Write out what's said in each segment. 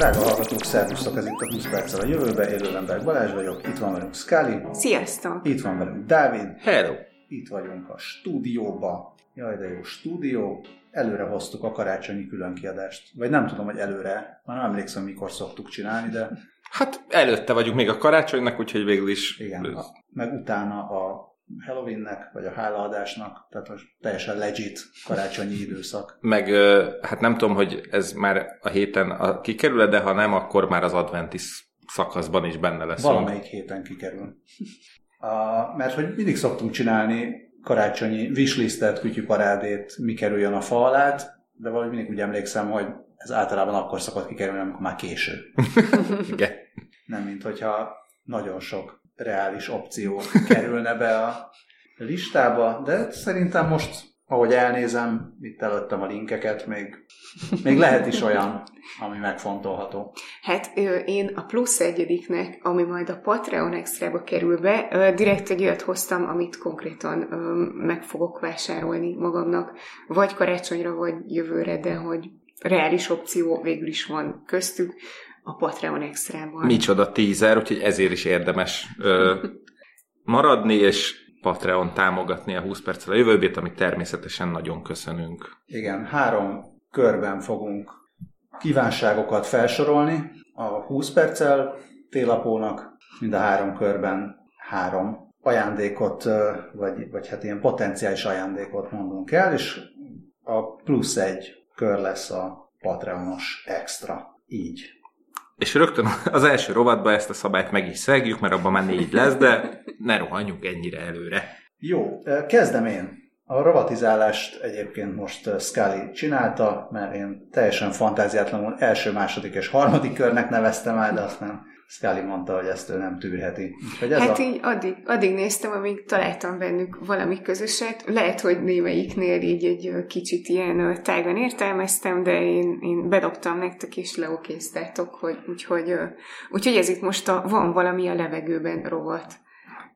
Drága hallgatók, szervusztok, ez itt a 20 perccel a jövőbe, élőlember Balázs vagyok, itt van velünk Scully, Sziasztok! itt van velünk Dávid, Hello! itt vagyunk a stúdióba, jaj de jó stúdió, előre hoztuk a karácsonyi különkiadást, vagy nem tudom, hogy előre, már nem emlékszem, mikor szoktuk csinálni, de Hát előtte vagyunk még a karácsonynak, úgyhogy végül is... igen, a, meg utána a Halloweennek, vagy a hálaadásnak, tehát most teljesen legit karácsonyi időszak. Meg hát nem tudom, hogy ez már a héten a, kikerül de ha nem, akkor már az adventis szakaszban is benne lesz. Valamelyik héten kikerül. A, mert hogy mindig szoktunk csinálni karácsonyi wishlistet, kütyüparádét, mi kerüljön a fa alá, de valahogy mindig úgy emlékszem, hogy ez általában akkor szokott kikerülni, amikor már késő. Igen. Nem, mint hogyha nagyon sok reális opció kerülne be a listába, de szerintem most, ahogy elnézem, itt előttem a linkeket, még, még lehet is olyan, ami megfontolható. Hát én a plusz egyediknek, ami majd a Patreon extrába kerül be, direkt egy olyat hoztam, amit konkrétan meg fogok vásárolni magamnak, vagy karácsonyra, vagy jövőre, de hogy reális opció végül is van köztük a Patreon extrában. Micsoda teaser, úgyhogy ezért is érdemes ö, maradni, és Patreon támogatni a 20 perccel a jövőbét, amit természetesen nagyon köszönünk. Igen, három körben fogunk kívánságokat felsorolni. A 20 perccel télapónak mind a három körben három ajándékot, vagy, vagy hát ilyen potenciális ajándékot mondunk el, és a plusz egy kör lesz a Patreonos extra. Így. És rögtön az első rovatban ezt a szabályt meg is szegjük, mert abban már négy lesz, de ne rohanjunk ennyire előre. Jó, kezdem én. A rovatizálást egyébként most Scully csinálta, mert én teljesen fantáziátlanul első, második és harmadik körnek neveztem el, de aztán Scully mondta, hogy ezt ő nem tűrheti. Úgyhogy ez Hát a... így addig, addig néztem, amíg találtam bennük valami közöset. Lehet, hogy némelyiknél így egy kicsit ilyen tágan értelmeztem, de én, én bedobtam nektek, és leokéztátok, hogy, úgyhogy, úgyhogy ez itt most a van valami a levegőben rovat.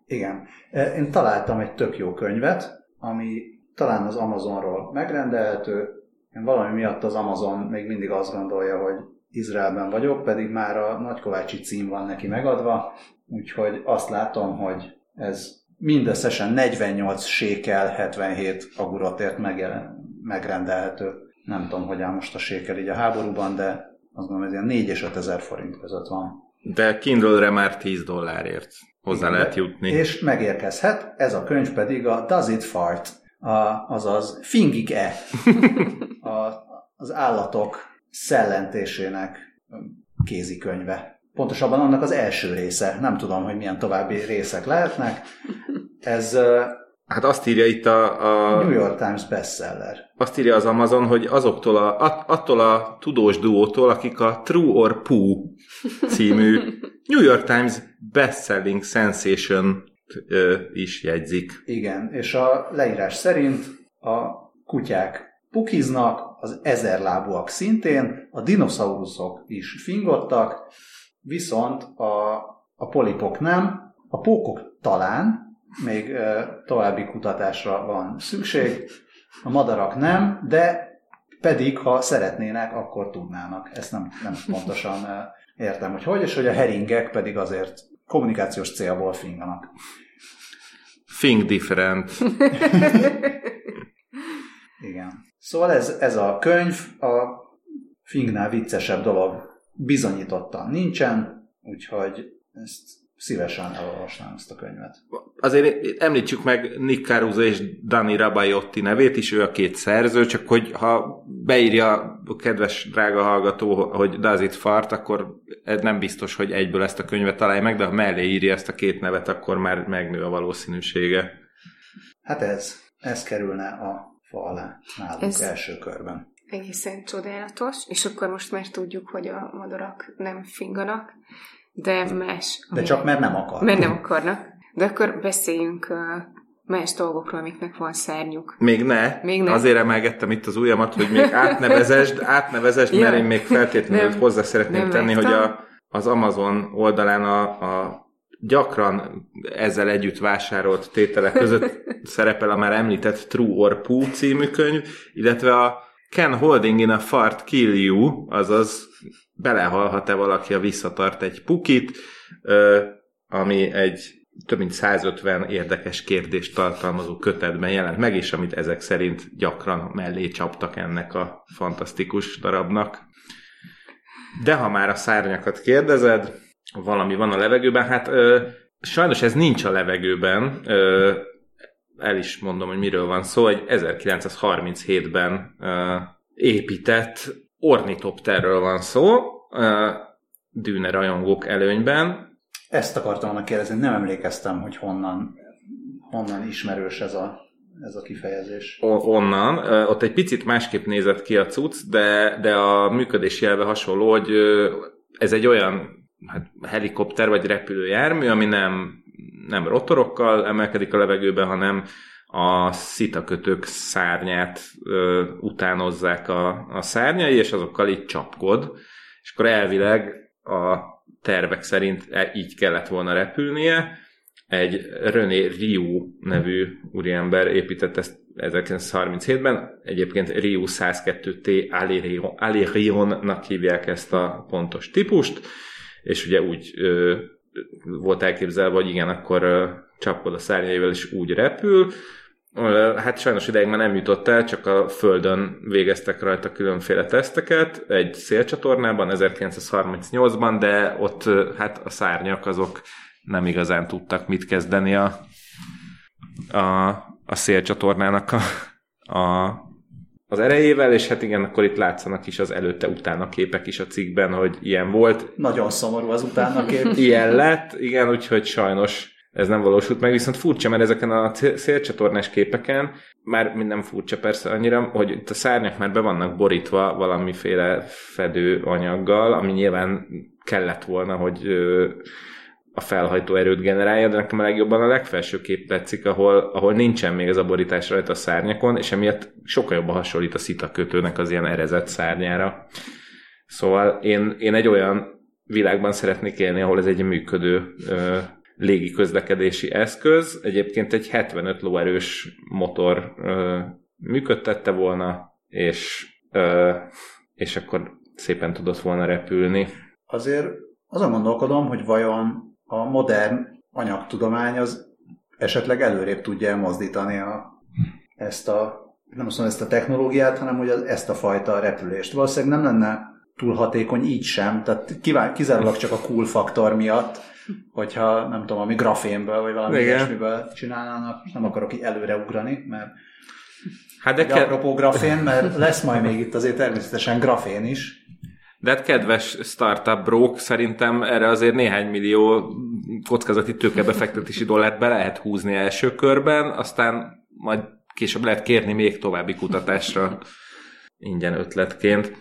Igen. E, Én találtam egy tök jó könyvet, ami talán az Amazonról megrendelhető. Én valami miatt az Amazon még mindig azt gondolja, hogy Izraelben vagyok, pedig már a nagykovácsi cím van neki megadva, úgyhogy azt látom, hogy ez mindösszesen 48 sékel 77 agurotért megjelen- megrendelhető. Nem tudom, hogy áll most a sékel így a háborúban, de azt gondolom, ez ilyen 4 és 5 ezer forint között van. De Kindle-re már 10 dollárért hozzá lehet jutni. És megérkezhet, ez a könyv pedig a Does It Fart, a, azaz Fingik-e, a, az állatok szellentésének kézikönyve. Pontosabban annak az első része. Nem tudom, hogy milyen további részek lehetnek. Ez Hát azt írja itt a, a New York Times bestseller. azt írja az Amazon, hogy azoktól a, at, attól a tudós duótól, akik a True or Pooh című New York Times bestselling sensation ö, is jegyzik. Igen, és a leírás szerint a kutyák pukiznak, az ezerlábúak szintén, a dinoszauruszok is fingottak, viszont a, a polipok nem, a pókok talán, még ö, további kutatásra van szükség, a madarak nem, de pedig, ha szeretnének, akkor tudnának. Ezt nem, nem pontosan értem, hogy hogy, és hogy a heringek pedig azért kommunikációs célból finganak. Think different. Szóval ez, ez a könyv, a Fingnál viccesebb dolog bizonyítottan nincsen, úgyhogy ezt szívesen elolvasnám ezt a könyvet. Azért említsük meg Nick Caruso és Dani Rabaiotti nevét is, ő a két szerző, csak hogy ha beírja a kedves drága hallgató, hogy Does it fart, akkor ez nem biztos, hogy egyből ezt a könyvet találja meg, de ha mellé írja ezt a két nevet, akkor már megnő a valószínűsége. Hát ez, ez kerülne a alá nálunk ez... Első körben. Egészen csodálatos, és akkor most már tudjuk, hogy a madarak nem finganak, de más. De csak mert nem akar. Mert nem akarnak. De akkor beszéljünk más dolgokról, amiknek van szárnyuk. Még ne. Még ne. Azért emelgettem itt az ujjamat, hogy még átnevezesd, átnevezesd, Ja. mert én még feltétlenül Nem. hozzá szeretném Nem tenni, hogy vágtam. a, az Amazon oldalán a, a gyakran ezzel együtt vásárolt tételek között szerepel a már említett True or Pooh című könyv, illetve a Can Holding in a Fart Kill You, azaz belehalhat-e valaki, a visszatart egy pukit, ami egy több mint 150 érdekes kérdést tartalmazó kötetben jelent meg, és amit ezek szerint gyakran mellé csaptak ennek a fantasztikus darabnak. De ha már a szárnyakat kérdezed, valami van a levegőben, hát ö, sajnos ez nincs a levegőben, ö, el is mondom, hogy miről van szó, egy 1937-ben ö, épített ornitopterről van szó, ö, dűne rajongók előnyben, ezt akartam volna kérdezni, nem emlékeztem, hogy honnan, honnan ismerős ez a, ez a kifejezés. O- onnan. Ott egy picit másképp nézett ki a cucc, de, de a működési jelve hasonló, hogy ez egy olyan hát, helikopter vagy repülőjármű, ami nem, nem rotorokkal emelkedik a levegőbe, hanem a szitakötők szárnyát ö, utánozzák a, a szárnyai, és azokkal így csapkod, és akkor elvileg a tervek szerint e, így kellett volna repülnie. Egy René Riu nevű úriember épített ezt 1937-ben, egyébként Riu 102T Alirion-nak hívják ezt a pontos típust, és ugye úgy ö, volt elképzelve, hogy igen, akkor ö, csapkod a szárnyaival, és úgy repül, Hát sajnos ideig már nem jutott el, csak a Földön végeztek rajta különféle teszteket, egy szélcsatornában 1938-ban, de ott hát a szárnyak azok nem igazán tudtak mit kezdeni a, a, a szélcsatornának a, a, az erejével, és hát igen, akkor itt látszanak is az előtte-utána képek is a cikkben, hogy ilyen volt. Nagyon szomorú az utána kép. ilyen lett, igen, úgyhogy sajnos ez nem valósult meg, viszont furcsa, mert ezeken a szélcsatornás képeken már minden furcsa persze annyira, hogy itt a szárnyak már be vannak borítva valamiféle fedő anyaggal, ami nyilván kellett volna, hogy a felhajtó erőt generálja, de nekem a legjobban a legfelső kép tetszik, ahol, ahol nincsen még ez a borítás rajta a szárnyakon, és emiatt sokkal jobban hasonlít a szita kötőnek az ilyen erezett szárnyára. Szóval én, én egy olyan világban szeretnék élni, ahol ez egy működő légi közlekedési eszköz. Egyébként egy 75 lóerős motor ö, működtette volna, és, ö, és akkor szépen tudott volna repülni. Azért azon gondolkodom, hogy vajon a modern anyagtudomány az esetleg előrébb tudja elmozdítani a, ezt a nem azt mondom ezt a technológiát, hanem hogy ezt a fajta repülést. Valószínűleg nem lenne túl hatékony így sem, tehát kizárólag csak a cool faktor miatt, hogyha nem tudom, ami grafénből, vagy valami Igen. ilyesmiből csinálnának, nem akarok így előreugrani, mert Hát de ke- apropó grafén, mert lesz majd még itt azért természetesen grafén is. De hát kedves startup brók, szerintem erre azért néhány millió kockázati tőkebefektetési dollárt be lehet húzni első körben, aztán majd később lehet kérni még további kutatásra ingyen ötletként.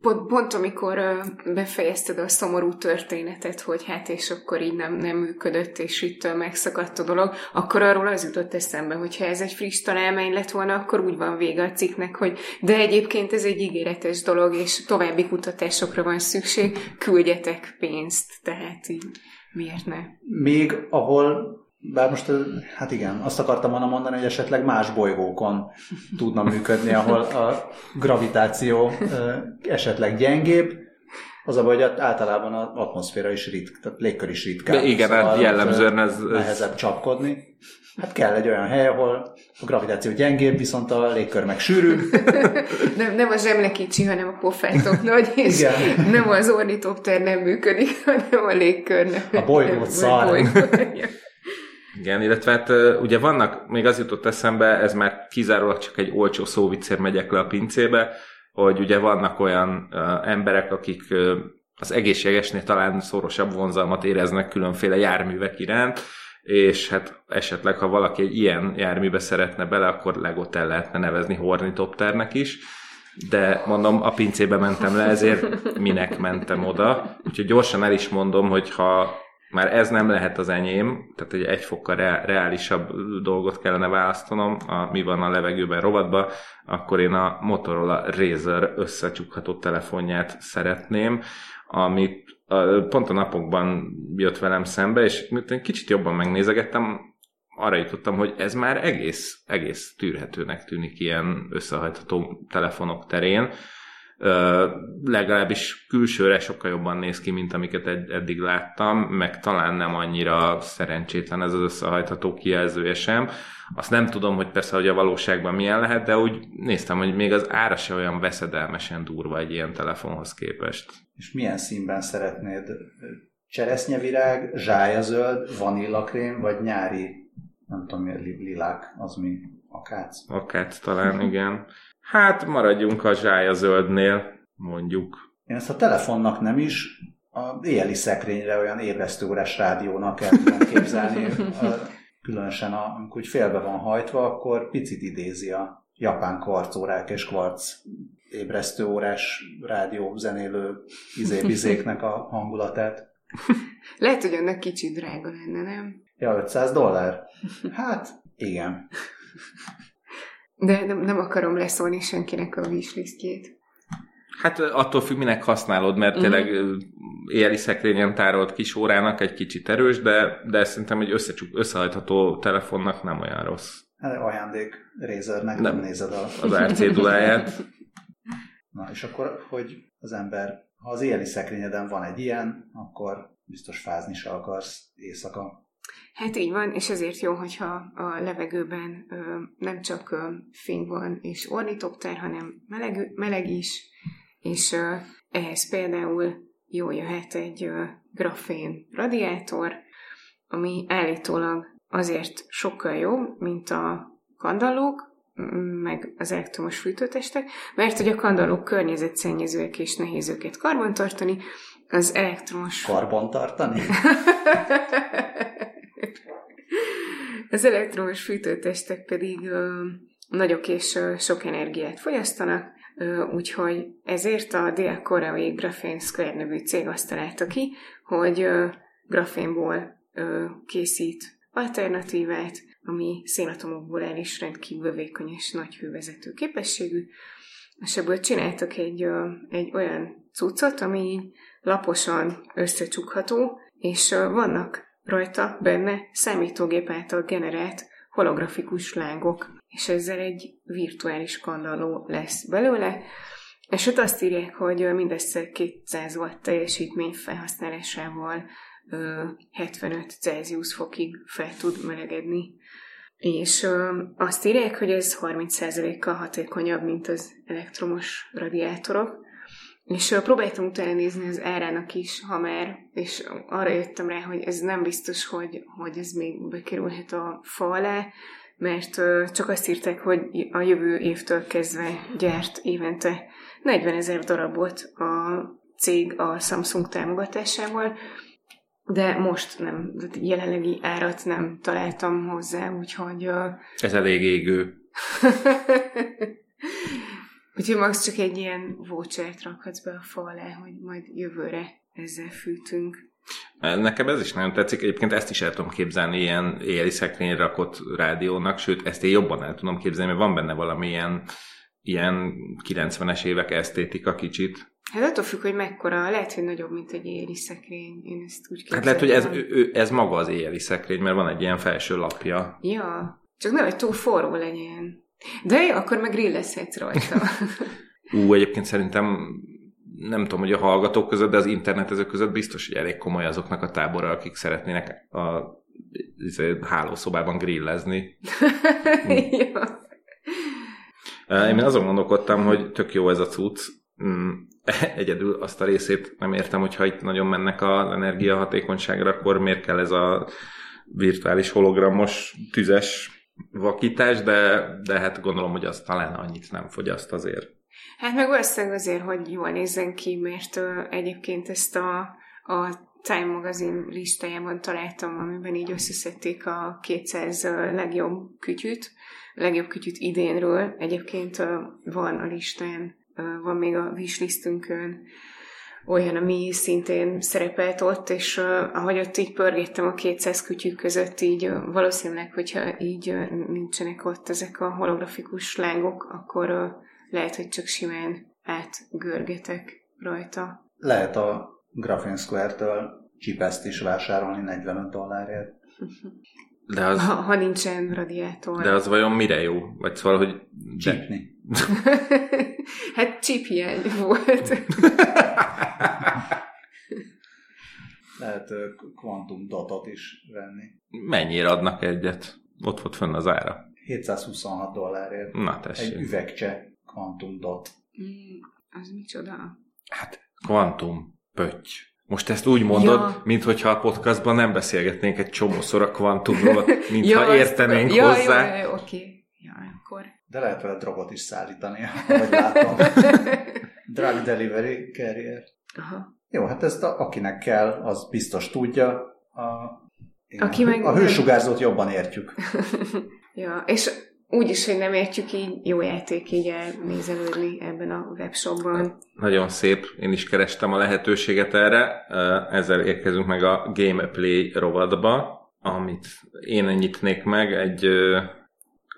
Pont, pont amikor befejezted a szomorú történetet, hogy hát és akkor így nem, nem működött, és itt megszakadt a dolog, akkor arról az jutott eszembe, hogy ha ez egy friss találmány lett volna, akkor úgy van vége a cikknek, hogy de egyébként ez egy ígéretes dolog, és további kutatásokra van szükség, küldjetek pénzt, tehát így miért ne? Még ahol bár most, hát igen, azt akartam volna mondani, hogy esetleg más bolygókon tudna működni, ahol a gravitáció esetleg gyengébb, az a baj, hogy általában az atmoszféra is ritk, tehát légkör is ritkább. De igen, szóval hát jellemzően ez, ez... Nehezebb csapkodni. Hát kell egy olyan hely, ahol a gravitáció gyengébb, viszont a légkör meg sűrűbb. nem, nem a zsemle kicsi, hanem a pofátok nagy, és Igen. nem az ornitopter nem működik, hanem a légkör nem. A bolygót szar. Igen, illetve hát ugye vannak, még az jutott eszembe, ez már kizárólag csak egy olcsó szóvicér megyek le a pincébe, hogy ugye vannak olyan uh, emberek, akik uh, az egészségesnél talán szorosabb vonzalmat éreznek különféle járművek iránt, és hát esetleg, ha valaki egy ilyen járműbe szeretne bele, akkor legot el lehetne nevezni hornitopternek is, de mondom, a pincébe mentem le, ezért minek mentem oda. Úgyhogy gyorsan el is mondom, hogy ha már ez nem lehet az enyém, tehát egy egy fokkal reálisabb dolgot kellene választanom, a, mi van a levegőben rovatba, akkor én a Motorola Razer összecsukható telefonját szeretném, amit pont a napokban jött velem szembe, és egy kicsit jobban megnézegettem, arra jutottam, hogy ez már egész, egész tűrhetőnek tűnik ilyen összehajtható telefonok terén. Legalábbis külsőre sokkal jobban néz ki, mint amiket ed- eddig láttam, meg talán nem annyira szerencsétlen ez az összehajtható kijelzője sem. Azt nem tudom, hogy persze, hogy a valóságban milyen lehet, de úgy néztem, hogy még az ára se olyan veszedelmesen durva egy ilyen telefonhoz képest. És milyen színben szeretnéd? Cseresznyevirág, zsájazöld, vanillakrém, vagy nyári, nem tudom, lilák, az mi? Akác? Akác talán, igen. Hát maradjunk a zsájazöldnél, mondjuk. Én ezt a telefonnak nem is, a éjjeli szekrényre olyan ébresztőórás rádiónak el tudom képzelni. Különösen, amikor úgy félbe van hajtva, akkor picit idézi a japán kvarcórák és kvarc ébresztőórás rádió zenélő izébizéknek a hangulatát. Lehet, hogy annak kicsit drága lenne, nem? Ja, 500 dollár? Hát, igen. De nem, nem akarom leszólni senkinek a wishlistjét. Hát attól függ, minek használod, mert uh-huh. tényleg éjjeli szekrényen tárolt kis órának egy kicsit erős, de, de szerintem egy összecsuk, összehajtható telefonnak nem olyan rossz. Hát ajándék Razernek nem, nem nézed a... az árcéduláját. Na, és akkor, hogy az ember, ha az éjjeli szekrényeden van egy ilyen, akkor biztos fázni se akarsz éjszaka. Hát így van, és ezért jó, hogyha a levegőben ö, nem csak ö, fény van és ornitopter, hanem meleg, meleg is, és ö, ehhez például jó jöhet egy ö, grafén radiátor, ami állítólag azért sokkal jobb, mint a kandallók, meg az elektromos fűtőtestek, mert hogy a kandallók környezetszennyezőek és nehéz őket karbantartani, az elektromos... Karbantartani? az elektromos fűtőtestek pedig ö, nagyok és ö, sok energiát fogyasztanak, ö, úgyhogy ezért a dél-koreai Graphene Square nevű cég azt találta ki, hogy ö, grafénból ö, készít alternatívát, ami szénatomokból el is rendkívül vékony és nagy hővezető képességű, és ebből csináltak egy, egy olyan cuccot, ami laposan összecsukható, és vannak rajta benne számítógép által generált holografikus lángok, és ezzel egy virtuális kandalló lesz belőle, és ott azt írják, hogy mindössze 200 watt teljesítmény felhasználásával 75 Celsius fokig fel tud melegedni. És azt írják, hogy ez 30%-kal hatékonyabb, mint az elektromos radiátorok, és próbáltam utána nézni az árának is, ha már, és arra jöttem rá, hogy ez nem biztos, hogy, hogy ez még bekerülhet a fa alá, mert csak azt írták, hogy a jövő évtől kezdve gyárt évente 40 ezer darabot a cég a Samsung támogatásával, de most nem, jelenlegi árat nem találtam hozzá, úgyhogy... Uh... Ez elég égő. Úgyhogy max csak egy ilyen vouchert rakhatsz be a fa alá, hogy majd jövőre ezzel fűtünk. Nekem ez is nagyon tetszik, egyébként ezt is el tudom képzelni ilyen éjjeli szekrényre rakott rádiónak, sőt, ezt én jobban el tudom képzelni, mert van benne valami ilyen, ilyen 90-es évek esztétika kicsit. Hát attól függ, hogy mekkora, lehet, hogy nagyobb, mint egy éjjeli szekrény. Én ezt úgy. Hát lehet, hogy ez, ő, ez maga az éjjeli szekrény, mert van egy ilyen felső lapja. Ja, csak nem, hogy túl forró legyen. De jó, akkor meg grillezhetsz rajta. Ú, egyébként szerintem nem tudom, hogy a hallgatók között, de az internetezők között biztos, hogy elég komoly azoknak a tábora, akik szeretnének a izé, hálószobában grillezni. ja. Én azon gondolkodtam, hogy tök jó ez a cucc. Mm, egyedül azt a részét nem értem, hogyha itt nagyon mennek az energiahatékonyságra, akkor miért kell ez a virtuális hologramos tüzes vakítás, de, de hát gondolom, hogy az talán annyit nem fogyaszt azért. Hát meg valószínűleg azért, hogy jól nézzen ki, mert uh, egyébként ezt a, a Time magazin listájában találtam, amiben így összeszedték a 200 legjobb kütyüt, legjobb kütyüt idénről. Egyébként van a listán, van még a wishlistünkön olyan, ami szintén szerepelt ott, és uh, ahogy ott így pörgettem a 200 kütyük között, így uh, valószínűleg, hogyha így uh, nincsenek ott ezek a holografikus lángok, akkor uh, lehet, hogy csak simán átgörgetek rajta. Lehet a Graphene Square-től csipeszt is vásárolni 45 dollárért. De az, ha, ha nincsen radiátor. de az vajon mire jó? Vagy szóval, hogy... De, Csípni. hát chip hiány volt. Lehet kvantum datot is venni. mennyire adnak egyet? Ott volt fönn az ára. 726 dollárért. Na Egy tessék. üvegcse kvantum dot. Mm, az micsoda? Hát, kvantum, pötty. Most ezt úgy mondod, Ja. ja. mintha a podcastban nem beszélgetnénk egy csomószor a kvantumról, mintha azt- értenénk ja, hozzá. Jó, jó, oké. Ja, akkor. De lehet vele drogot is szállítani, ahogy látom. Drug delivery carrier. Aha. Jó, hát ezt a, akinek kell, az biztos tudja. A, igen, Aki meg- a hősugárzót jobban értjük. ja, és úgy is, hogy nem értjük így, jó játék így elnézelődni ebben a webshopban. Nagyon szép, én is kerestem a lehetőséget erre. Ezzel érkezünk meg a gameplay rovatba, amit én nyitnék meg egy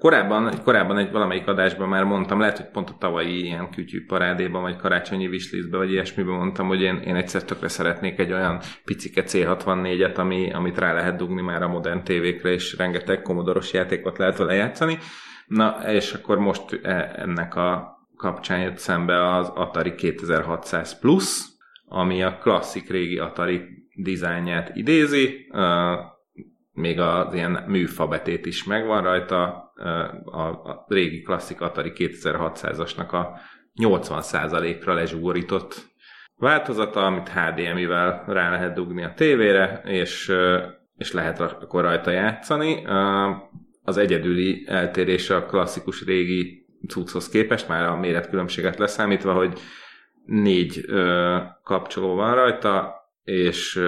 Korábban, korábban egy valamelyik adásban már mondtam, lehet, hogy pont a tavalyi ilyen kütyű parádéban, vagy karácsonyi wishlistben, vagy ilyesmiben mondtam, hogy én, én egyszer tökre szeretnék egy olyan picike C64-et, ami, amit rá lehet dugni már a modern tévékre, és rengeteg komodoros játékot lehet vele játszani. Na, és akkor most e- ennek a kapcsán jött szembe az Atari 2600 Plus, ami a klasszik régi Atari dizájnját idézi, még az ilyen műfabetét is megvan rajta, a, a régi klasszik Atari 2600-asnak a 80%-ra lezsugorított változata, amit HDMI-vel rá lehet dugni a tévére, és, és lehet akkor rajta játszani. Az egyedüli eltérése a klasszikus régi cucchoz képest, már a méretkülönbséget leszámítva, hogy négy kapcsoló van rajta, és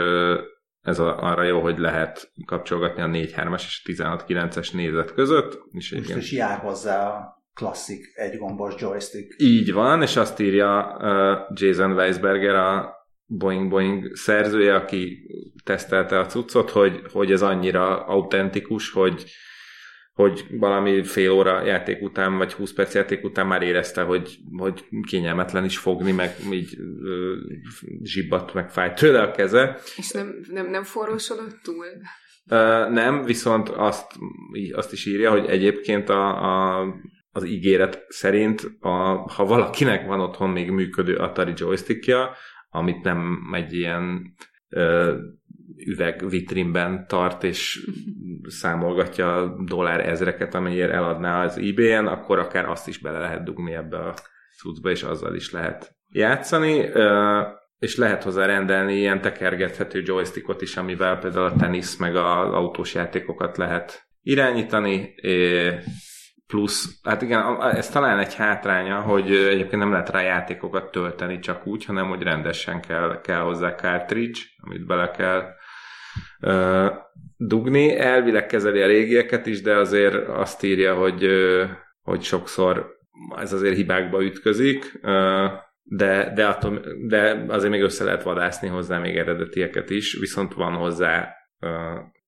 ez a, arra jó, hogy lehet kapcsolgatni a 4.3-as és a 16.9-es nézet között. És Most egyébként is jár hozzá a klasszik egygombos joystick. így van, és azt írja uh, Jason Weisberger, a Boeing Boeing szerzője, aki tesztelte a cuccot, hogy, hogy ez annyira autentikus, hogy hogy valami fél óra játék után, vagy 20 perc játék után már érezte, hogy, hogy kényelmetlen is fogni, meg így ö, meg fájt tőle a keze. És nem, nem, nem forrósodott túl? Ö, nem, viszont azt, azt is írja, hogy egyébként a, a, az ígéret szerint, a, ha valakinek van otthon még működő Atari joystickja, amit nem egy ilyen ö, üveg vitrínben tart, és számolgatja a dollár ezreket, amennyire eladná az eBay-en, akkor akár azt is bele lehet dugni ebbe a cuccba, és azzal is lehet játszani, és lehet hozzá rendelni ilyen tekergethető joystickot is, amivel például a tenisz meg az autós játékokat lehet irányítani, plusz, hát igen, ez talán egy hátránya, hogy egyébként nem lehet rá játékokat tölteni csak úgy, hanem hogy rendesen kell, kell hozzá cartridge, amit bele kell dugni. Elvileg kezeli a régieket is, de azért azt írja, hogy, hogy sokszor ez azért hibákba ütközik, de, de, attól, de azért még össze lehet vadászni hozzá még eredetieket is, viszont van hozzá,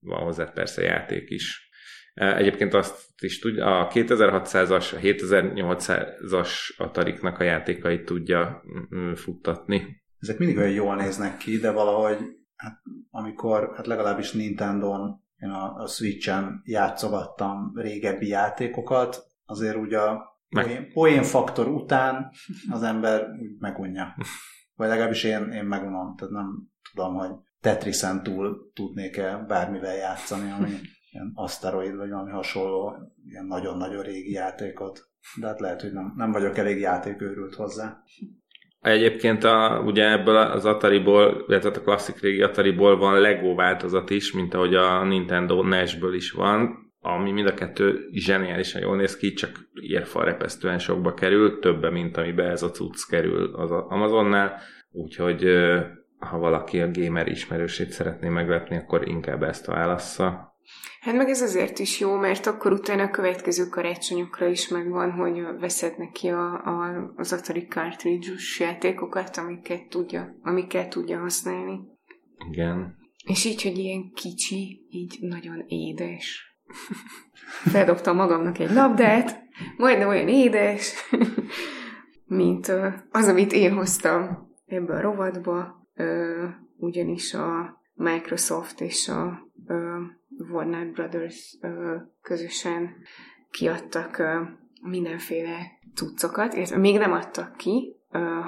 van hozzá persze játék is. Egyébként azt is tudja, a 2600-as, a 7800-as Atariknak a játékait tudja mm, futtatni. Ezek mindig olyan jól néznek ki, de valahogy, hát, amikor, hát legalábbis Nintendo-n, én a, a Switch-en játszogattam régebbi játékokat, azért úgy a poén, poén faktor után az ember úgy megunja. Vagy legalábbis én, én megunom, tehát nem tudom, hogy Tetrisen túl tudnék-e bármivel játszani, ami ilyen Asteroid, vagy valami hasonló, ilyen nagyon-nagyon régi játékot. De hát lehet, hogy nem, nem vagyok elég játékőrült hozzá. Egyébként a, ugye ebből az Atariból, illetve a klasszik régi Atariból van Lego változat is, mint ahogy a Nintendo NES-ből is van, ami mind a kettő zseniálisan jól néz ki, csak repesztően sokba kerül, többe, mint amiben ez a cucc kerül az Amazonnál, úgyhogy ha valaki a gamer ismerősét szeretné meglepni, akkor inkább ezt válassza. Hát meg ez azért is jó, mert akkor utána a következő karácsonyokra is megvan, hogy veszed neki a, a, az Atari cartridge játékokat, amiket tudja, amiket tudja használni. Igen. És így, hogy ilyen kicsi, így nagyon édes. Feldobtam magamnak egy labdát, majdnem olyan édes, mint az, amit én hoztam ebbe a rovatba, ugyanis a Microsoft és a Warner Brothers közösen kiadtak mindenféle cuccokat, illetve még nem adtak ki,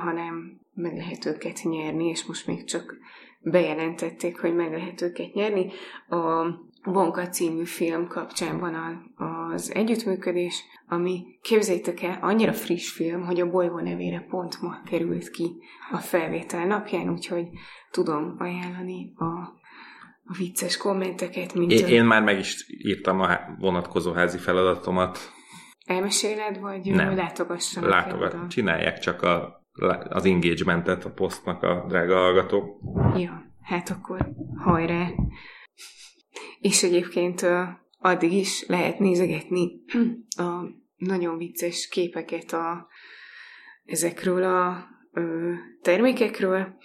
hanem meg lehet őket nyerni, és most még csak bejelentették, hogy meg lehet őket nyerni. A Bonka című film kapcsán van a, az együttműködés, ami képzeljétek el, annyira friss film, hogy a bolygó nevére pont ma került ki a felvétel napján, úgyhogy tudom ajánlani a, a vicces kommenteket. Mint én, én már meg is írtam a vonatkozó házi feladatomat. Elmeséled, vagy nem. látogassanak? Látogat, csinálják csak a az engagementet a posztnak a drága hallgatók. Ja, hát akkor hajrá! És egyébként addig is lehet nézegetni a nagyon vicces képeket a, ezekről a ö, termékekről.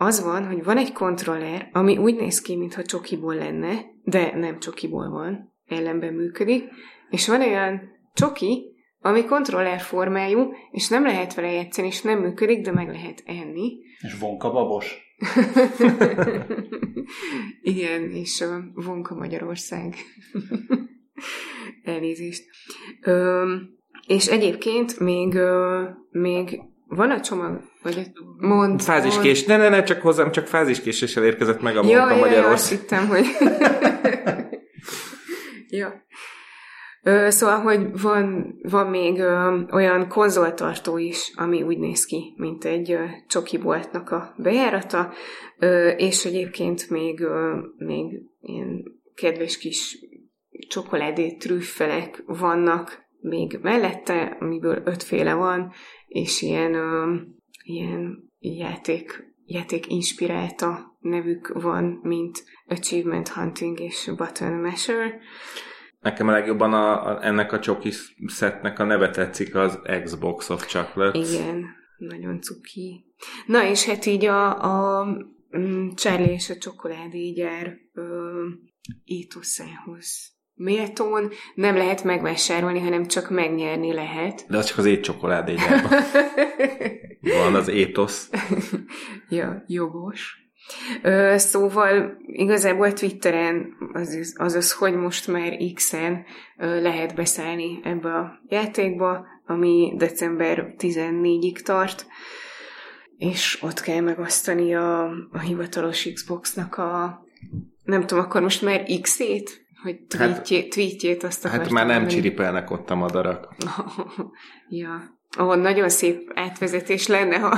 Az van, hogy van egy kontroller, ami úgy néz ki, mintha csokiból lenne, de nem csokiból van, ellenben működik, és van olyan csoki, ami kontroller formájú, és nem lehet vele játszani, és nem működik, de meg lehet enni. És vonka babos. Igen, és uh, vonka Magyarország. Elnézést. Ö, és egyébként még, még van a csomag, vagy mond... Fáziskés, mond... ne, ne, ne, csak hozzám, csak fáziskéséssel érkezett meg a ja, ja, Magyarország. Ja, azt hittem, hogy... ja. Szóval, hogy van, van még ö, olyan konzoltartó is, ami úgy néz ki, mint egy ö, csoki boltnak a bejárata, ö, és egyébként még, ö, még ilyen kedves kis csokoládé trüffelek vannak még mellette, amiből ötféle van, és ilyen, ö, ilyen játék, játék inspirálta nevük van, mint Achievement Hunting és Button Masher. Nekem a legjobban a, a, ennek a csoki szetnek a neve tetszik, az Xbox of Chocolate. Igen, nagyon cuki. Na és hát így a, a mm, Charlie és a csokoládégyár étoszához méltón nem lehet megvásárolni, hanem csak megnyerni lehet. De az csak az étcsokoládégyárban. Van az étosz. ja, jogos. Ö, szóval igazából Twitteren, azaz, azaz hogy most már X-en ö, lehet beszállni ebbe a játékba, ami december 14-ig tart, és ott kell megosztani a, a hivatalos Xboxnak a nem tudom, akkor most már X-ét? Hogy tweetje, hát, tweetjét azt Hát már nem mondani. csiripelnek ott a madarak. ja ahol nagyon szép átvezetés lenne, ha,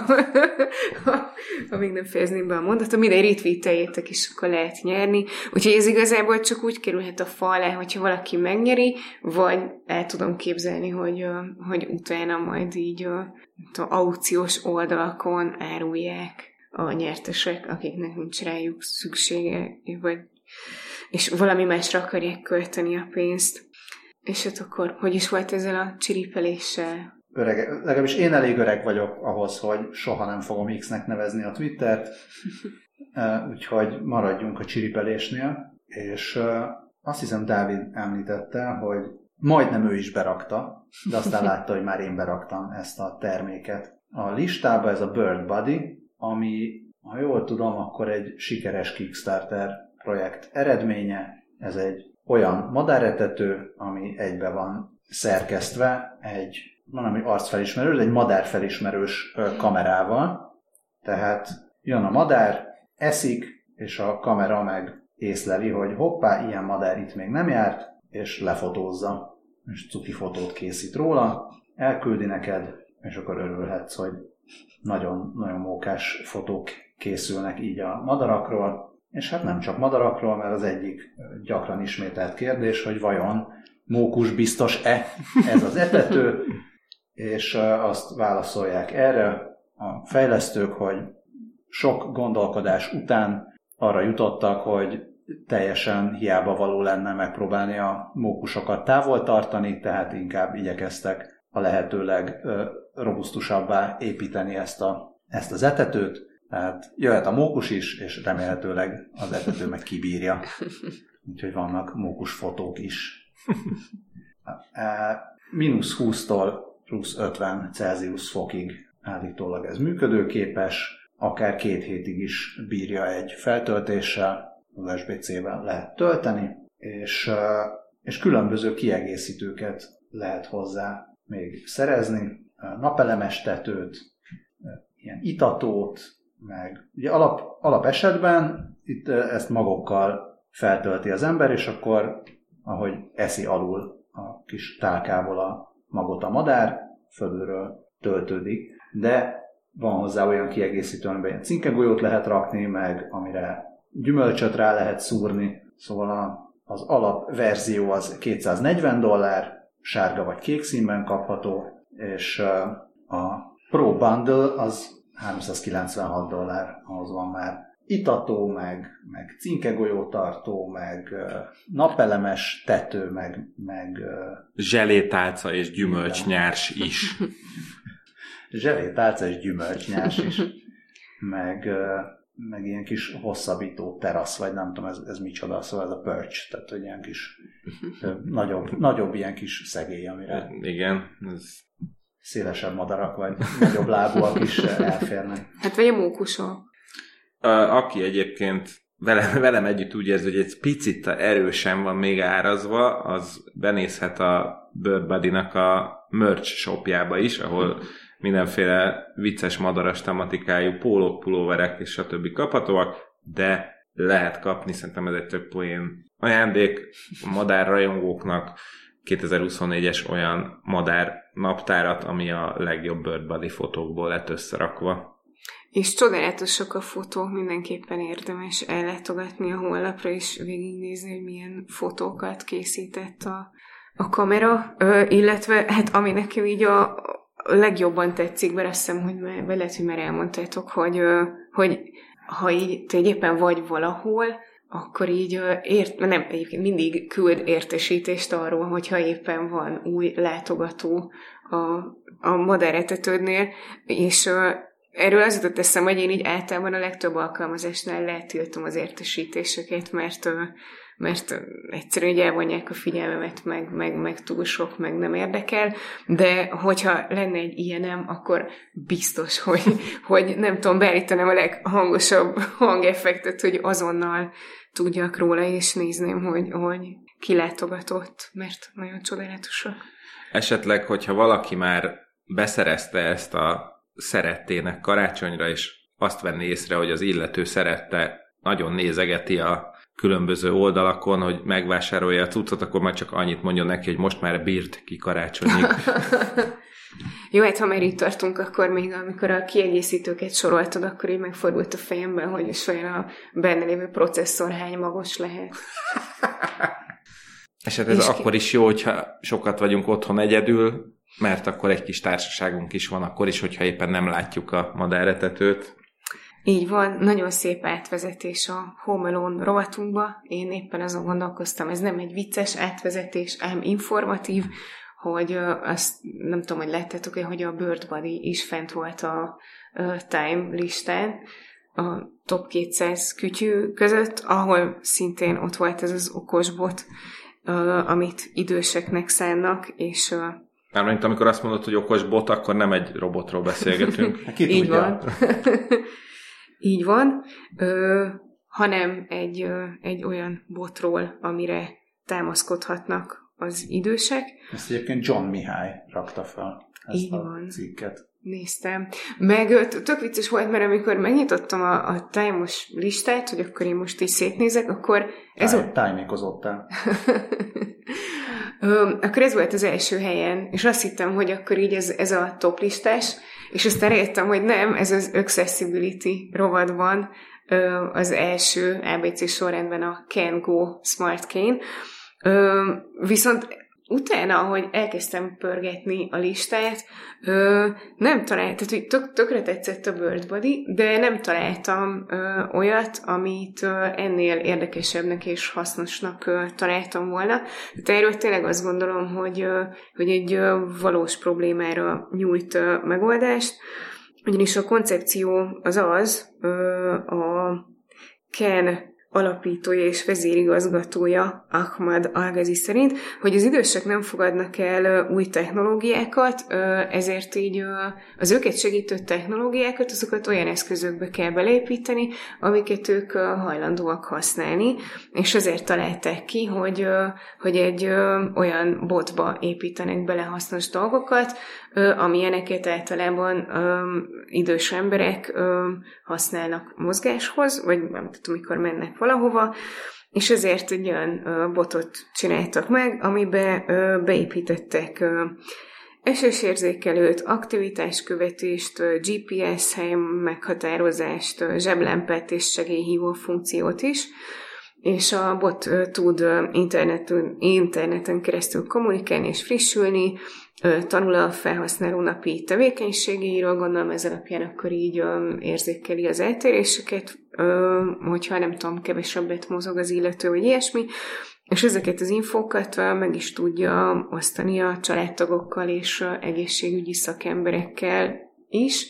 ha, ha még nem fejezném be a mondatot. Mindegy retweeteljétek, és akkor lehet nyerni. Úgyhogy ez igazából csak úgy kerülhet a fa alá, hogyha valaki megnyeri, vagy el tudom képzelni, hogy, hogy utána majd így a, a aukciós oldalakon árulják a nyertesek, akiknek nincs rájuk szüksége, vagy és valami másra akarják költeni a pénzt. És hát akkor, hogy is volt ezzel a csiripeléssel? öreg, legalábbis én elég öreg vagyok ahhoz, hogy soha nem fogom X-nek nevezni a Twittert, úgyhogy maradjunk a csiripelésnél, és azt hiszem Dávid említette, hogy majdnem ő is berakta, de aztán látta, hogy már én beraktam ezt a terméket. A listába ez a Bird Buddy, ami, ha jól tudom, akkor egy sikeres Kickstarter projekt eredménye. Ez egy olyan madáretető, ami egybe van szerkesztve egy van ami arcfelismerő, de egy madárfelismerős kamerával. Tehát jön a madár, eszik, és a kamera meg észleli, hogy hoppá, ilyen madár itt még nem járt, és lefotózza, és cuki fotót készít róla, elküldi neked, és akkor örülhetsz, hogy nagyon, nagyon mókás fotók készülnek így a madarakról, és hát nem csak madarakról, mert az egyik gyakran ismételt kérdés, hogy vajon mókus biztos-e ez az etető, és azt válaszolják erre a fejlesztők, hogy sok gondolkodás után arra jutottak, hogy teljesen hiába való lenne megpróbálni a mókusokat távol tartani, tehát inkább igyekeztek a lehetőleg robusztusabbá építeni ezt, a, ezt az etetőt, tehát jöhet a mókus is, és remélhetőleg az etető meg kibírja. Úgyhogy vannak mókus fotók is. E, mínusz 20-tól plusz 50 Celsius fokig állítólag ez működőképes. akár két hétig is bírja egy feltöltéssel, USB-C-vel lehet tölteni, és, és különböző kiegészítőket lehet hozzá még szerezni, napelemes tetőt, ilyen itatót, meg. Ugye alap, alap esetben itt ezt magokkal feltölti az ember, és akkor, ahogy eszi alul a kis tálkából a magot a madár, fölülről töltődik, de van hozzá olyan kiegészítő, amiben ilyen cinkegolyót lehet rakni, meg amire gyümölcsöt rá lehet szúrni, szóval a, az alapverzió az 240 dollár, sárga vagy kék színben kapható, és a Pro Bundle az 396 dollár, ahhoz van már itató, meg, meg cinkegolyótartó, meg napelemes tető, meg... meg Zselétálca és gyümölcsnyárs is. Zselétálca és gyümölcsnyárs is. meg, meg ilyen kis hosszabbító terasz, vagy nem tudom, ez, ez micsoda, szóval ez a perch, tehát hogy ilyen kis nagyobb, nagyobb ilyen kis szegély, amire... Igen, ez szélesebb madarak, vagy nagyobb lábúak is elférnek. Hát vagy a mókusok. Aki egyébként velem, velem együtt úgy érzi, hogy egy picit erősen van még árazva, az benézhet a Bird Buddy-nak a merch shopjába is, ahol mindenféle vicces madaras tematikájú pólók, pulóverek és stb. kaphatóak, de lehet kapni, szerintem ez egy több poén ajándék a madárrajongóknak 2024-es olyan madár naptárat, ami a legjobb Bird fotókból lett összerakva. És csodálatosak a fotók, mindenképpen érdemes ellátogatni a honlapra, és végignézni, hogy milyen fotókat készített a, a kamera, Ö, illetve hát ami nekem így a, legjobban tetszik, mert azt hiszem, hogy már, vagy lehet, hogy már elmondtátok, hogy, hogy ha így te éppen vagy valahol, akkor így ért, nem, egyébként mindig küld értesítést arról, hogyha éppen van új látogató a, a madáretetődnél, és Erről az jutott eszem, hogy én így általában a legtöbb alkalmazásnál letiltom az értesítéseket, mert, mert egyszerűen így elvonják a figyelmemet, meg, meg, meg túl sok, meg nem érdekel, de hogyha lenne egy ilyenem, akkor biztos, hogy, hogy nem tudom, beállítanám a leghangosabb hangeffektet, hogy azonnal tudjak róla, és nézném, hogy, hogy ki látogatott, mert nagyon csodálatosak. Esetleg, hogyha valaki már beszerezte ezt a szerettének karácsonyra, és azt venni észre, hogy az illető szerette, nagyon nézegeti a különböző oldalakon, hogy megvásárolja a cuccot, akkor már csak annyit mondjon neki, hogy most már bírt ki karácsonyig. Jó, hát ha már itt tartunk, akkor még amikor a kiegészítőket soroltad, akkor így megfordult a fejemben, hogy is olyan a benne lévő processzor hány magos lehet. És hát ez és akkor ki... is jó, hogyha sokat vagyunk otthon egyedül, mert akkor egy kis társaságunk is van, akkor is, hogyha éppen nem látjuk a madáretetőt. Így van, nagyon szép átvezetés a Home Alone rovatunkba. Én éppen azon gondolkoztam, ez nem egy vicces átvezetés, ám informatív, hogy azt nem tudom, hogy láttátok-e, hogy a Bird Body is fent volt a Time listán, a top 200 kütyű között, ahol szintén ott volt ez az okos bot, amit időseknek szánnak, és Mármint amikor azt mondod, hogy okos bot, akkor nem egy robotról beszélgetünk. Ki Így tudja. van. Így van. Ö, hanem egy, ö, egy olyan botról, amire támaszkodhatnak az idősek. Ezt egyébként John Mihály rakta fel ezt Így a van. cikket. Néztem. Meg tök vicces volt, mert amikor megnyitottam a, a time-os listát, hogy akkor én most így szétnézek, akkor ez... Time, tájékozottál. akkor ez volt az első helyen, és azt hittem, hogy akkor így ez, ez a top listás, és aztán rájöttem, hogy nem, ez az accessibility rovatban az első ABC sorrendben a Can Go Smart Cane. Viszont utána, ahogy elkezdtem pörgetni a listát, ö, nem találtam, tehát hogy tök, tökre tetszett a Bird Body, de nem találtam ö, olyat, amit ö, ennél érdekesebbnek és hasznosnak ö, találtam volna. De erről tényleg azt gondolom, hogy, ö, hogy egy ö, valós problémára nyújt ö, megoldást, ugyanis a koncepció az az, ö, a Ken alapítója és vezérigazgatója Ahmad Algazi szerint, hogy az idősek nem fogadnak el új technológiákat, ezért így az őket segítő technológiákat, azokat olyan eszközökbe kell beleépíteni, amiket ők hajlandóak használni, és ezért találták ki, hogy, hogy egy olyan botba építenek bele hasznos dolgokat, amilyeneket általában idős emberek használnak mozgáshoz, vagy nem tudom, mikor mennek valahova, és ezért egy olyan botot csináltak meg, amiben beépítettek esésérzékelőt, aktivitáskövetést, GPS hely meghatározást, zseblempet és segélyhívó funkciót is, és a bot tud interneten, interneten keresztül kommunikálni és frissülni, tanul a felhasználó napi tevékenységéről, gondolom ez alapján akkor így érzékeli az eltéréseket, hogyha nem tudom, kevesebbet mozog az illető, vagy ilyesmi, és ezeket az infókat meg is tudja osztani a családtagokkal és egészségügyi szakemberekkel is.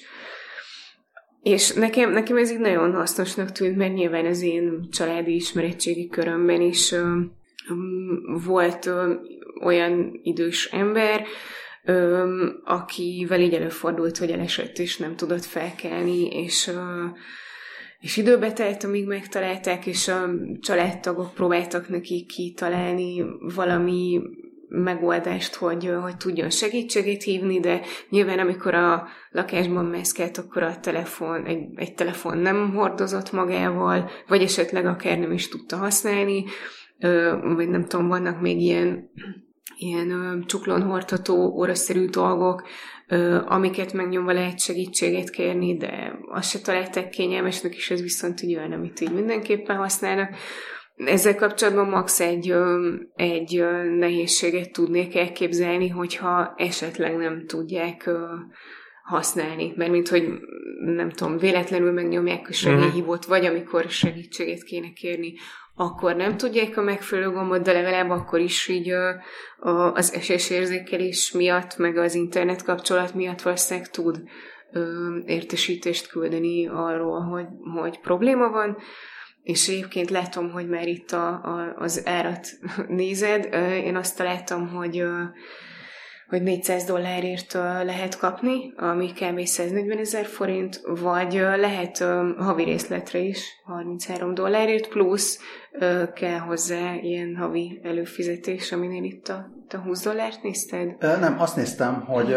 És nekem, nekem ez így nagyon hasznosnak tűnt, mert nyilván az én családi ismeretségi körömben is volt olyan idős ember, akivel így előfordult, hogy elesett és nem tudott felkelni, és és időbe telt, amíg megtalálták, és a családtagok próbáltak neki kitalálni valami megoldást, hogy, hogy tudjon segítségét hívni, de nyilván amikor a lakásban meszkelt, akkor a telefon, egy, egy telefon nem hordozott magával, vagy esetleg akár nem is tudta használni, vagy nem tudom, vannak még ilyen ilyen csuklón hordható óraszerű dolgok, amiket megnyomva lehet segítséget kérni, de azt se találták kényelmesnek, és ez viszont egy olyan, amit így mindenképpen használnak. Ezzel kapcsolatban max. egy, egy nehézséget tudnék elképzelni, hogyha esetleg nem tudják használni, mert mint hogy nem tudom, véletlenül megnyomják a segélyhívót, vagy amikor segítséget kéne kérni, akkor nem tudják a megfelelő gombot, de legalább akkor is így a, az esésérzékelés miatt, meg az internet kapcsolat miatt valószínűleg tud értesítést küldeni arról, hogy, hogy probléma van, és egyébként látom, hogy már itt a, a, az árat nézed. Én azt találtam, hogy hogy 400 dollárért lehet kapni, ami kb. 140 ezer forint, vagy lehet havi részletre is 33 dollárért, plusz kell hozzá ilyen havi előfizetés, aminél itt a, a 20 dollárt nézted? Nem, azt néztem, hogy,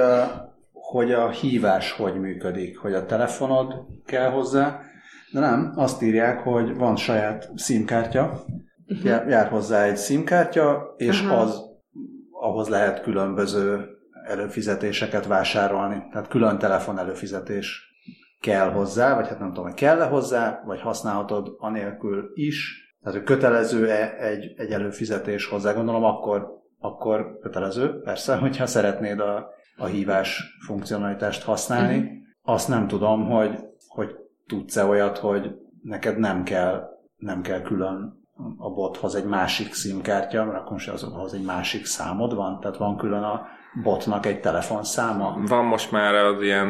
hogy a hívás hogy működik, hogy a telefonod kell hozzá, de nem, azt írják, hogy van saját SIM-kártya, uh-huh. jár hozzá egy SIM-kártya, és uh-huh. az ahhoz lehet különböző előfizetéseket vásárolni, tehát külön telefon előfizetés kell hozzá, vagy hát nem tudom, hogy kell-e hozzá, vagy használhatod anélkül is, tehát hogy kötelező-e egy, egy előfizetés hozzá, gondolom akkor, akkor kötelező, persze, hogyha szeretnéd a, a hívás funkcionalitást használni. Uh-huh. Azt nem tudom, hogy, hogy tudsz-e olyat, hogy neked nem kell, nem kell külön a bothoz egy másik SIM-kártya, mert akkor azokhoz egy másik számod van, tehát van külön a botnak egy telefonszáma. Van most már az ilyen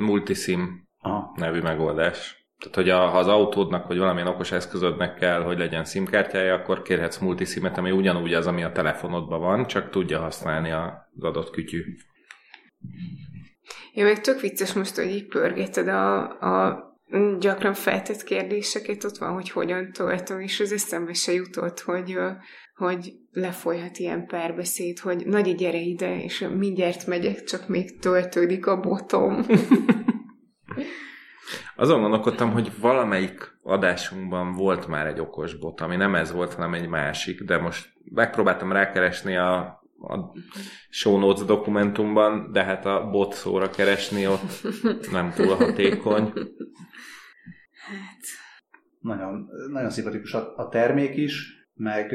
multisim Aha. nevű megoldás. Tehát, hogy a, ha az autódnak, vagy valamilyen okos eszközödnek kell, hogy legyen SIM-kártyája, akkor kérhetsz multisimet, ami ugyanúgy az, ami a telefonodban van, csak tudja használni az adott kütyű. Ja, meg tök vicces most, hogy így pörgeted a, a gyakran feltett kérdéseket, ott van, hogy hogyan töltöm, és az eszembe se jutott, hogy, hogy lefolyhat ilyen párbeszéd, hogy nagy gyere ide, és mindjárt megyek, csak még töltődik a botom. Azon gondolkodtam, hogy valamelyik adásunkban volt már egy okos bot, ami nem ez volt, hanem egy másik, de most megpróbáltam rákeresni a, a show notes dokumentumban, de hát a bot szóra keresni ott nem túl hatékony. Hát... Nagyon, nagyon szimpatikus a, a termék is, meg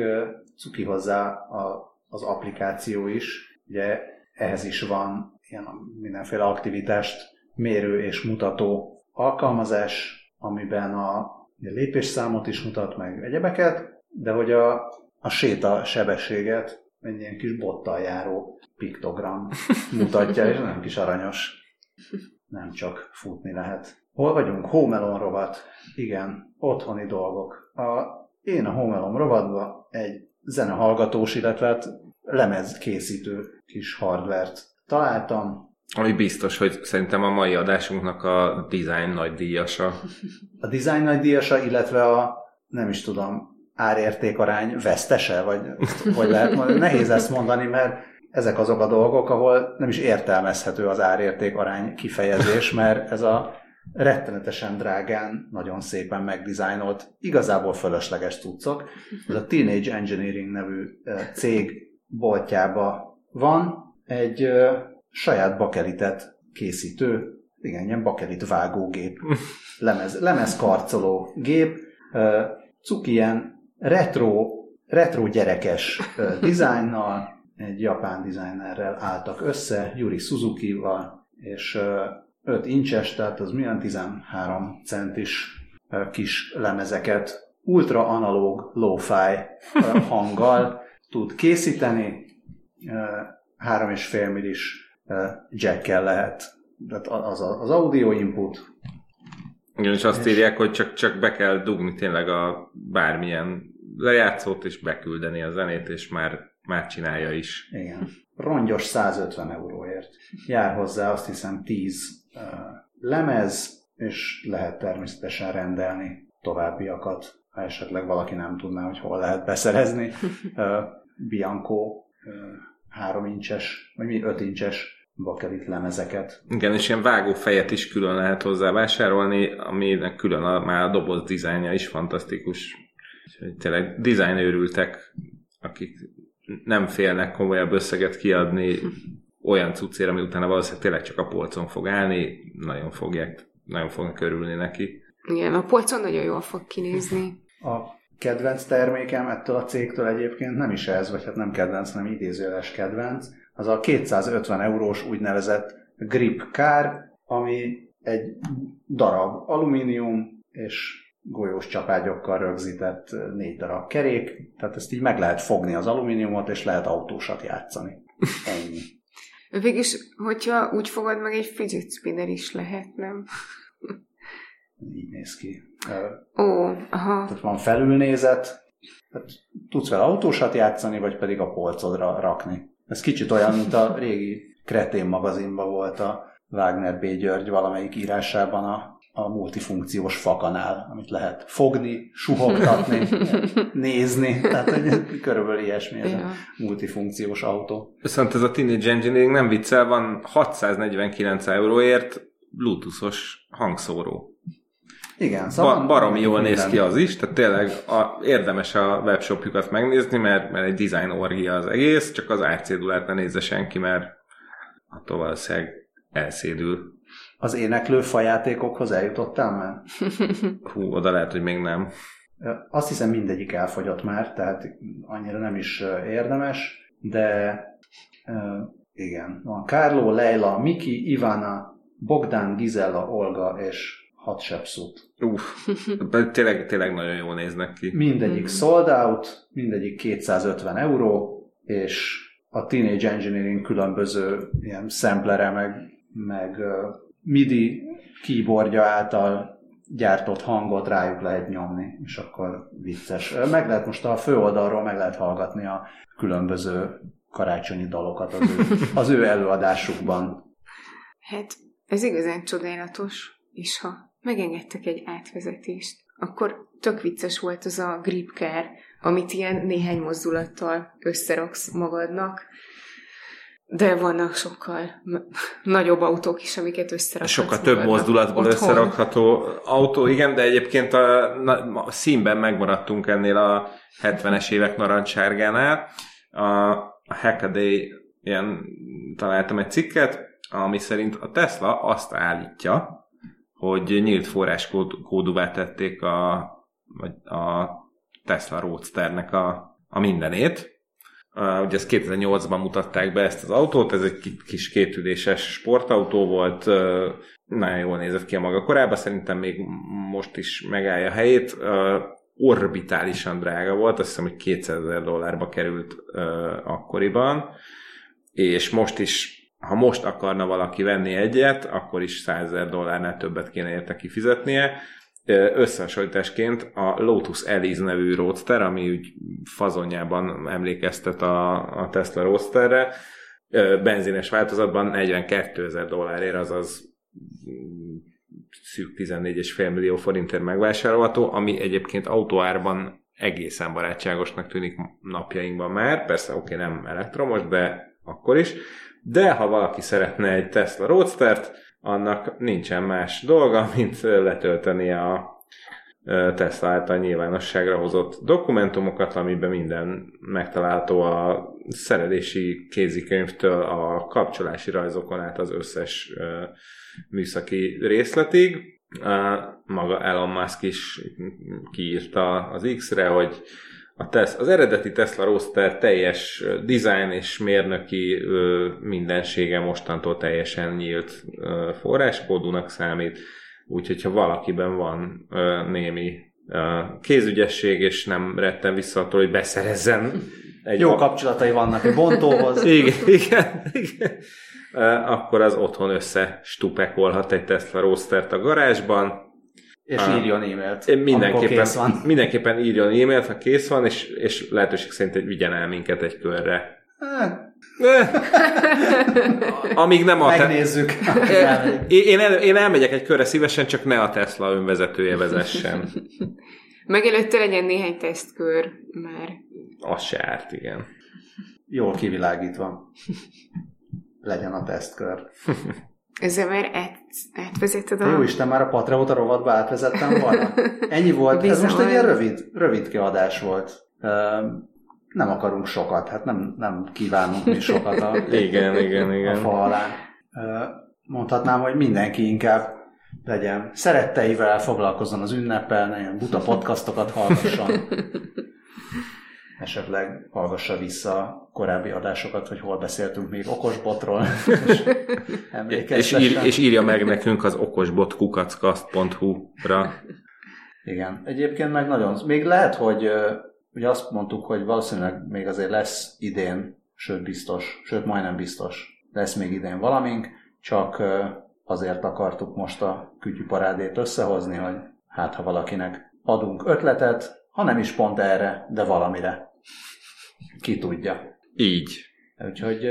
cuki hozzá a, az applikáció is. Ugye ehhez is van ilyen mindenféle aktivitást mérő és mutató alkalmazás, amiben a lépésszámot is mutat meg egyebeket, de hogy a, a séta sebességet egy ilyen kis bottal járó piktogram mutatja, és nagyon kis aranyos. Nem csak futni lehet. hol vagyunk? Home Alone rovat. Igen, otthoni dolgok. A, én a Home Alone rovatban egy zenehallgatós, illetve hát lemezkészítő kis hardvert találtam. Ami biztos, hogy szerintem a mai adásunknak a design nagy díjasa. A design nagy díjasa, illetve a nem is tudom, árértékarány vesztese, vagy hogy lehet nehéz ezt mondani, mert ezek azok a dolgok, ahol nem is értelmezhető az árérték arány kifejezés, mert ez a rettenetesen drágán, nagyon szépen megdizájnolt, igazából fölösleges cuccok. Ez a Teenage Engineering nevű cég boltjába van egy saját bakelitet készítő, igen, ilyen bakelit vágógép, lemez, lemezkarcoló gép, cuki ilyen retro, retro gyerekes dizájnnal, egy japán designerrel álltak össze, Yuri Suzuki-val, és 5 incses, tehát az milyen 13 centis kis lemezeket ultra analóg lo-fi hanggal tud készíteni, 3,5 millis jackkel lehet, tehát az, az audio input. Igen, és azt és... írják, hogy csak, csak be kell dugni tényleg a bármilyen lejátszót, és beküldeni a zenét, és már, már csinálja is. Igen. Rongyos 150 euróért. Jár hozzá azt hiszem 10 uh, lemez, és lehet természetesen rendelni továbbiakat, ha esetleg valaki nem tudná, hogy hol lehet beszerezni. Uh, Bianco uh, 3 incses, vagy mi 5 incses bakelit lemezeket. Igen, és ilyen vágófejet is külön lehet hozzá vásárolni, aminek külön a, már a doboz dizájnja is fantasztikus. Úgyhogy tényleg dizájnőrültek, akik nem félnek komolyabb összeget kiadni olyan cuccért, ami utána valószínűleg tényleg csak a polcon fog állni, nagyon fogják, nagyon fognak örülni neki. Igen, a polcon nagyon jól fog kinézni. A kedvenc termékem ettől a cégtől egyébként nem is ez, vagy hát nem kedvenc, hanem idézőjeles kedvenc, az a 250 eurós úgynevezett grip car, ami egy darab alumínium és golyós csapágyokkal rögzített négy darab kerék, tehát ezt így meg lehet fogni az alumíniumot, és lehet autósat játszani. Ennyi. Végülis, hogyha úgy fogod meg, egy fidget spinner is lehet, nem? Így néz ki. Ó, aha. Tehát van felülnézet, tehát tudsz vele autósat játszani, vagy pedig a polcodra rakni. Ez kicsit olyan, mint a régi Kretén magazinban volt a Wagner B. György valamelyik írásában a, a multifunkciós fakanál, amit lehet fogni, suhogtatni, nézni. Tehát egy, körülbelül ilyesmi ez a multifunkciós autó. Viszont ez a Teenage Engineering nem viccel, van 649 euróért bluetoothos hangszóró. Igen, szóval ba- baromi jól néz ki az is, tehát tényleg a, érdemes a webshopjukat megnézni, mert, mert egy design orgia az egész, csak az árcédulát ne nézze senki, mert attól valószínűleg elszédül. Az éneklő fajátékokhoz eljutottál már? Hú, oda lehet, hogy még nem. Azt hiszem mindegyik elfogyott már, tehát annyira nem is érdemes, de igen, van Kárló, Leila, Miki, Ivana, Bogdan, Gizella, Olga és Hatshepsut. Uff, tényleg, tényleg nagyon jól néznek ki. Mindegyik sold out, mindegyik 250 euró, és a Teenage Engineering különböző ilyen szemplere, meg, meg MIDI keyboardja által gyártott hangot rájuk lehet nyomni, és akkor vicces. Meg lehet most a főoldalról meg lehet hallgatni a különböző karácsonyi dalokat az ő, az ő előadásukban. Hát, ez igazán csodálatos, és ha megengedtek egy átvezetést. Akkor tök vicces volt az a gripker, amit ilyen néhány mozdulattal összeraksz magadnak, de vannak sokkal nagyobb autók is, amiket összerakhatsz Sokkal több mozdulatból otthon. összerakható autó, igen, de egyébként a, a színben megmaradtunk ennél a 70-es évek narancsárgánál. A, a Hackaday ilyen találtam egy cikket, ami szerint a Tesla azt állítja, hogy nyílt forráskódúvá tették a, a Tesla Roadsternek a, a mindenét. Uh, ugye ezt 2008-ban mutatták be ezt az autót, ez egy kis kétüléses sportautó volt, uh, nagyon jól nézett ki a maga korában, szerintem még most is megállja a helyét. Uh, orbitálisan drága volt, azt hiszem, hogy 200 ezer dollárba került akkoriban, és most is ha most akarna valaki venni egyet, akkor is 100 ezer dollárnál többet kéne érte kifizetnie. Összehasonlításként a Lotus Elise nevű Roadster, ami úgy fazonjában emlékeztet a, a Tesla Roadsterre, benzines változatban 42 ezer dollárért, azaz szűk 14,5 millió forintért megvásárolható, ami egyébként autóárban egészen barátságosnak tűnik napjainkban már, persze oké, okay, nem elektromos, de akkor is. De ha valaki szeretne egy Tesla Roadstert, annak nincsen más dolga, mint letölteni a Tesla által nyilvánosságra hozott dokumentumokat, amiben minden megtalálható a szerelési kézikönyvtől a kapcsolási rajzokon át az összes műszaki részletig. Maga Elon Musk is kiírta az X-re, hogy a tesz, az eredeti Tesla Roadster teljes design és mérnöki mindensége mostantól teljesen nyílt forráskódúnak számít, úgyhogy ha valakiben van némi kézügyesség, és nem retten vissza attól, hogy beszerezzen egy Jó kapcsolatai vannak egy bontóhoz. igen, igen, igen. Akkor az otthon össze stupekolhat egy Tesla Roadstert a garázsban, és uh, írjon e-mailt, mindenképpen, van. Mindenképpen írjon e-mailt, ha kész van, és, és lehetőség szerint vigyen el minket egy körre. Amíg nem a... Megnézzük. Te... én, el, én elmegyek egy körre szívesen, csak ne a Tesla önvezetője vezessen. Meg előtte legyen néhány tesztkör már. Az se árt, igen. Jól kivilágítva. Legyen a tesztkör. Ezzel már át, átvezetted a... Jó Isten, már a Patreóta rovatba átvezettem volna. Ennyi volt. Bizony. Ez most egy ilyen rövid, rövid kiadás volt. Nem akarunk sokat, hát nem, nem kívánunk mi sokat a, igen, igen, igen. a fa alá. Mondhatnám, hogy mindenki inkább legyen szeretteivel, foglalkozzon az ünnepel, ilyen buta podcastokat hallgasson. esetleg hallgassa vissza korábbi adásokat, hogy hol beszéltünk még okosbotról, és, és, ír, és írja meg nekünk az okosbotkukackazt.hu-ra. Igen, egyébként meg nagyon, még lehet, hogy ugye azt mondtuk, hogy valószínűleg még azért lesz idén, sőt biztos, sőt majdnem biztos, lesz még idén valamink, csak azért akartuk most a kütyüparádét összehozni, hogy hát ha valakinek adunk ötletet, ha nem is pont erre, de valamire. Ki tudja. Így. Úgyhogy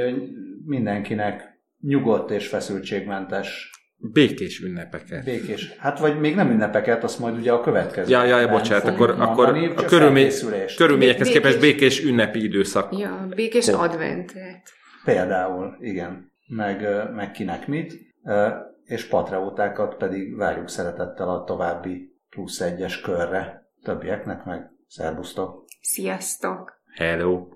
mindenkinek nyugodt és feszültségmentes Békés ünnepeket. Békés. Hát vagy még nem ünnepeket, azt majd ugye a következő. Ja, ja, bocsánat, akkor, mondani, akkor a körülmény, körülményekhez békés, képest békés ünnepi időszak. Ja, békés Hol. adventet. Például, igen. Meg, meg kinek mit. És patriótákat pedig várjuk szeretettel a további plusz egyes körre. Többieknek meg szervusztok. Sziasztok! Hello!